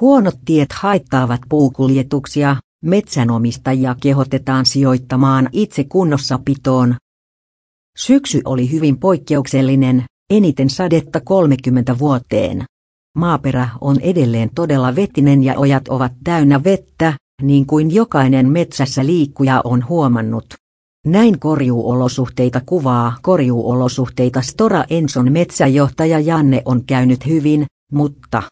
Huonot tiet haittaavat puukuljetuksia, metsänomistajia kehotetaan sijoittamaan itse kunnossapitoon. Syksy oli hyvin poikkeuksellinen, eniten sadetta 30 vuoteen. Maaperä on edelleen todella vetinen ja ojat ovat täynnä vettä, niin kuin jokainen metsässä liikkuja on huomannut. Näin korjuuolosuhteita kuvaa korjuuolosuhteita Stora Enson metsäjohtaja Janne on käynyt hyvin, mutta